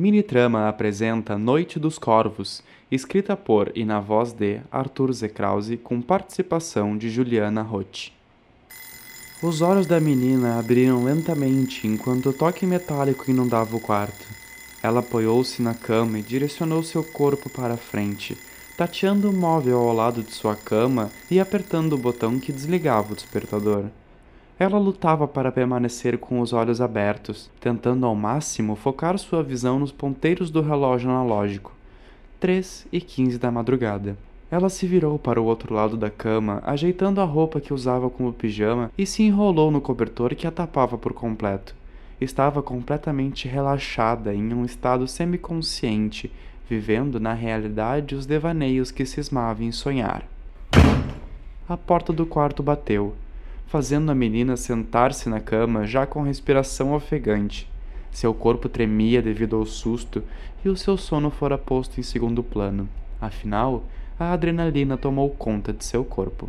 Minitrama apresenta Noite dos Corvos, escrita por e na voz de Arthur Z. Com participação de Juliana Roth. Os olhos da menina abriram lentamente enquanto o toque metálico inundava o quarto. Ela apoiou-se na cama e direcionou seu corpo para a frente, tateando o móvel ao lado de sua cama e apertando o botão que desligava o despertador. Ela lutava para permanecer com os olhos abertos, tentando ao máximo focar sua visão nos ponteiros do relógio analógico. 3 e 15 da madrugada. Ela se virou para o outro lado da cama, ajeitando a roupa que usava como pijama e se enrolou no cobertor que a tapava por completo. Estava completamente relaxada em um estado semiconsciente, vivendo na realidade os devaneios que cismava em sonhar. A porta do quarto bateu fazendo a menina sentar-se na cama já com respiração ofegante. Seu corpo tremia devido ao susto e o seu sono fora posto em segundo plano. Afinal, a adrenalina tomou conta de seu corpo.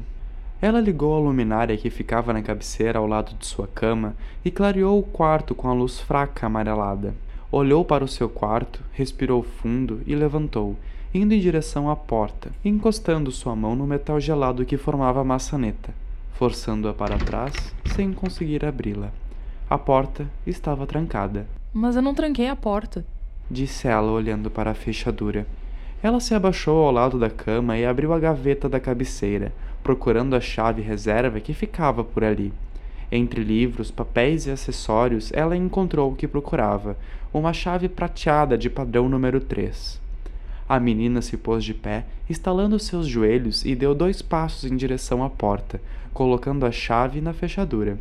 Ela ligou a luminária que ficava na cabeceira ao lado de sua cama e clareou o quarto com a luz fraca amarelada. Olhou para o seu quarto, respirou fundo e levantou, indo em direção à porta, encostando sua mão no metal gelado que formava a maçaneta forçando-a para trás sem conseguir abri-la. A porta estava trancada. Mas eu não tranquei a porta, disse ela olhando para a fechadura. Ela se abaixou ao lado da cama e abriu a gaveta da cabeceira, procurando a chave reserva que ficava por ali. Entre livros, papéis e acessórios, ela encontrou o que procurava: uma chave prateada de padrão número 3. A menina se pôs de pé, estalando seus joelhos e deu dois passos em direção à porta, colocando a chave na fechadura.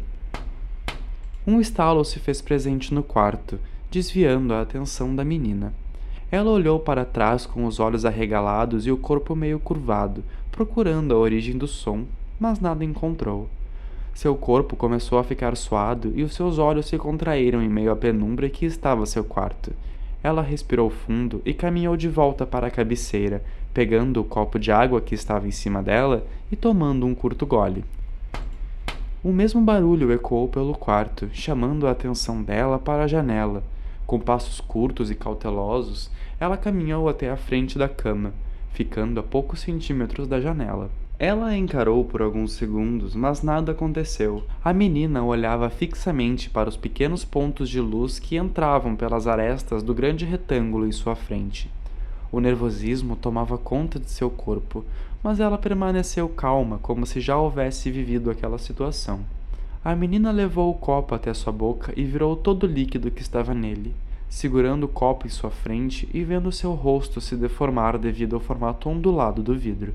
Um estalo se fez presente no quarto, desviando a atenção da menina. Ela olhou para trás com os olhos arregalados e o corpo meio curvado, procurando a origem do som, mas nada encontrou. Seu corpo começou a ficar suado e os seus olhos se contraíram em meio à penumbra que estava seu quarto. Ela respirou fundo e caminhou de volta para a cabeceira, pegando o copo de água que estava em cima dela e tomando um curto gole. O mesmo barulho ecoou pelo quarto, chamando a atenção dela para a janela. Com passos curtos e cautelosos, ela caminhou até a frente da cama, ficando a poucos centímetros da janela. Ela a encarou por alguns segundos, mas nada aconteceu. A menina olhava fixamente para os pequenos pontos de luz que entravam pelas arestas do grande retângulo em sua frente. O nervosismo tomava conta de seu corpo, mas ela permaneceu calma, como se já houvesse vivido aquela situação. A menina levou o copo até sua boca e virou todo o líquido que estava nele, segurando o copo em sua frente e vendo seu rosto se deformar devido ao formato ondulado do vidro.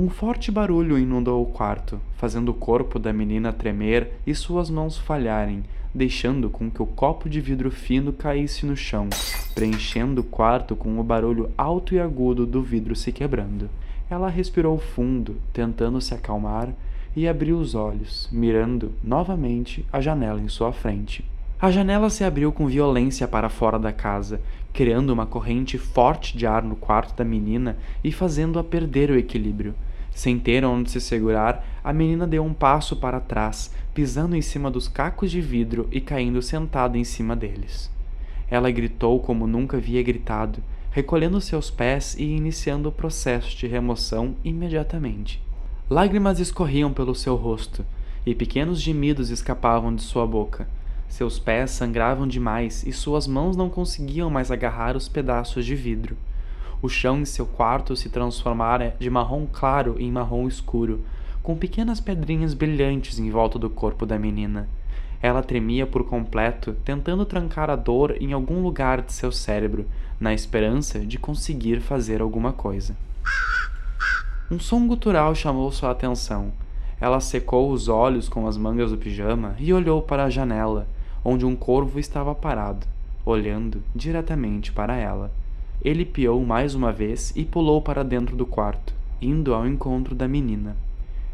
Um forte barulho inundou o quarto, fazendo o corpo da menina tremer e suas mãos falharem, deixando com que o copo de vidro fino caísse no chão, preenchendo o quarto com o barulho alto e agudo do vidro se quebrando. Ela respirou fundo, tentando se acalmar, e abriu os olhos, mirando novamente a janela em sua frente. A janela se abriu com violência para fora da casa, criando uma corrente forte de ar no quarto da menina e fazendo-a perder o equilíbrio. Sem ter onde se segurar, a menina deu um passo para trás, pisando em cima dos cacos de vidro e caindo sentada em cima deles. Ela gritou como nunca havia gritado, recolhendo seus pés e iniciando o processo de remoção imediatamente. Lágrimas escorriam pelo seu rosto, e pequenos gemidos escapavam de sua boca. Seus pés sangravam demais e suas mãos não conseguiam mais agarrar os pedaços de vidro. O chão em seu quarto se transformara de marrom claro em marrom escuro, com pequenas pedrinhas brilhantes em volta do corpo da menina. Ela tremia por completo, tentando trancar a dor em algum lugar de seu cérebro, na esperança de conseguir fazer alguma coisa. Um som gutural chamou sua atenção. Ela secou os olhos com as mangas do pijama e olhou para a janela, onde um corvo estava parado, olhando diretamente para ela. Ele piou mais uma vez e pulou para dentro do quarto, indo ao encontro da menina.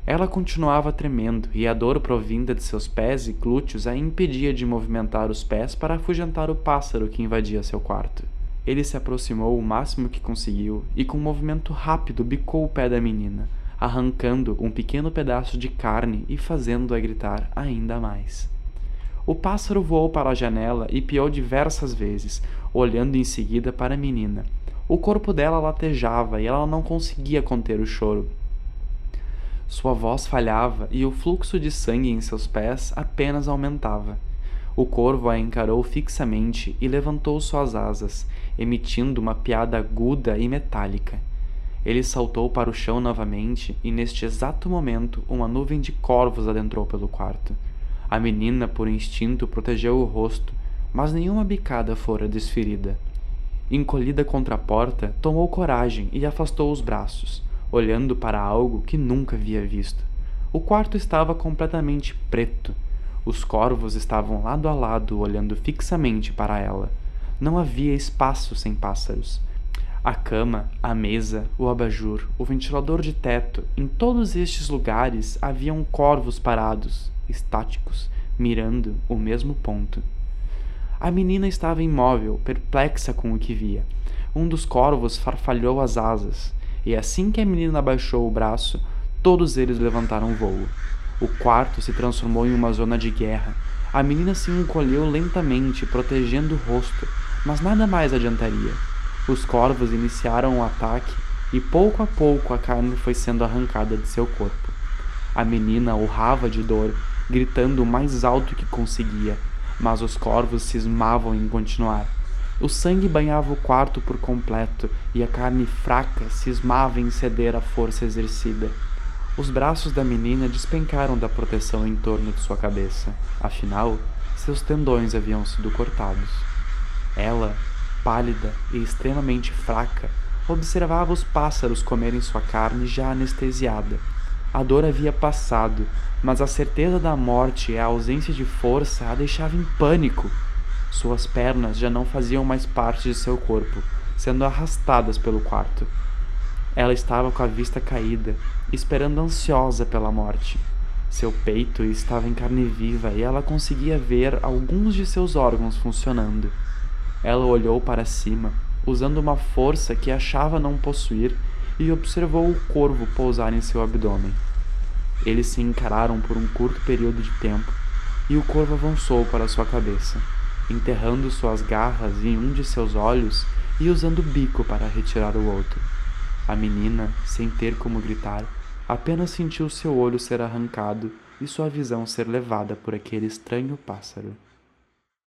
Ela continuava tremendo e a dor provinda de seus pés e glúteos a impedia de movimentar os pés para afugentar o pássaro que invadia seu quarto. Ele se aproximou o máximo que conseguiu e, com um movimento rápido, bicou o pé da menina, arrancando um pequeno pedaço de carne e fazendo-a gritar ainda mais. O pássaro voou para a janela e piou diversas vezes, olhando em seguida para a menina. O corpo dela latejava e ela não conseguia conter o choro. Sua voz falhava e o fluxo de sangue em seus pés apenas aumentava. O corvo a encarou fixamente e levantou suas asas, emitindo uma piada aguda e metálica. Ele saltou para o chão novamente e, neste exato momento, uma nuvem de corvos adentrou pelo quarto. A menina, por instinto, protegeu o rosto, mas nenhuma bicada fora desferida. Encolhida contra a porta, tomou coragem e afastou os braços, olhando para algo que nunca havia visto. O quarto estava completamente preto. Os corvos estavam lado a lado, olhando fixamente para ela. Não havia espaço sem pássaros. A cama, a mesa, o abajur, o ventilador de teto, em todos estes lugares haviam corvos parados, estáticos, mirando o mesmo ponto. A menina estava imóvel, perplexa com o que via. Um dos corvos farfalhou as asas, e assim que a menina abaixou o braço, todos eles levantaram voo. O quarto se transformou em uma zona de guerra. A menina se encolheu lentamente, protegendo o rosto, mas nada mais adiantaria. Os corvos iniciaram o ataque e pouco a pouco a carne foi sendo arrancada de seu corpo. A menina urrava de dor, gritando o mais alto que conseguia, mas os corvos cismavam em continuar. O sangue banhava o quarto por completo e a carne fraca cismava em ceder à força exercida. Os braços da menina despencaram da proteção em torno de sua cabeça. Afinal, seus tendões haviam sido cortados. Ela, pálida e extremamente fraca, observava os pássaros comerem sua carne já anestesiada. A dor havia passado, mas a certeza da morte e a ausência de força a deixava em pânico. Suas pernas já não faziam mais parte de seu corpo, sendo arrastadas pelo quarto. Ela estava com a vista caída, esperando ansiosa pela morte. Seu peito estava em carne viva e ela conseguia ver alguns de seus órgãos funcionando. Ela olhou para cima, usando uma força que achava não possuir, e observou o corvo pousar em seu abdômen. Eles se encararam por um curto período de tempo, e o corvo avançou para sua cabeça, enterrando suas garras em um de seus olhos e usando o bico para retirar o outro. A menina, sem ter como gritar, apenas sentiu seu olho ser arrancado e sua visão ser levada por aquele estranho pássaro.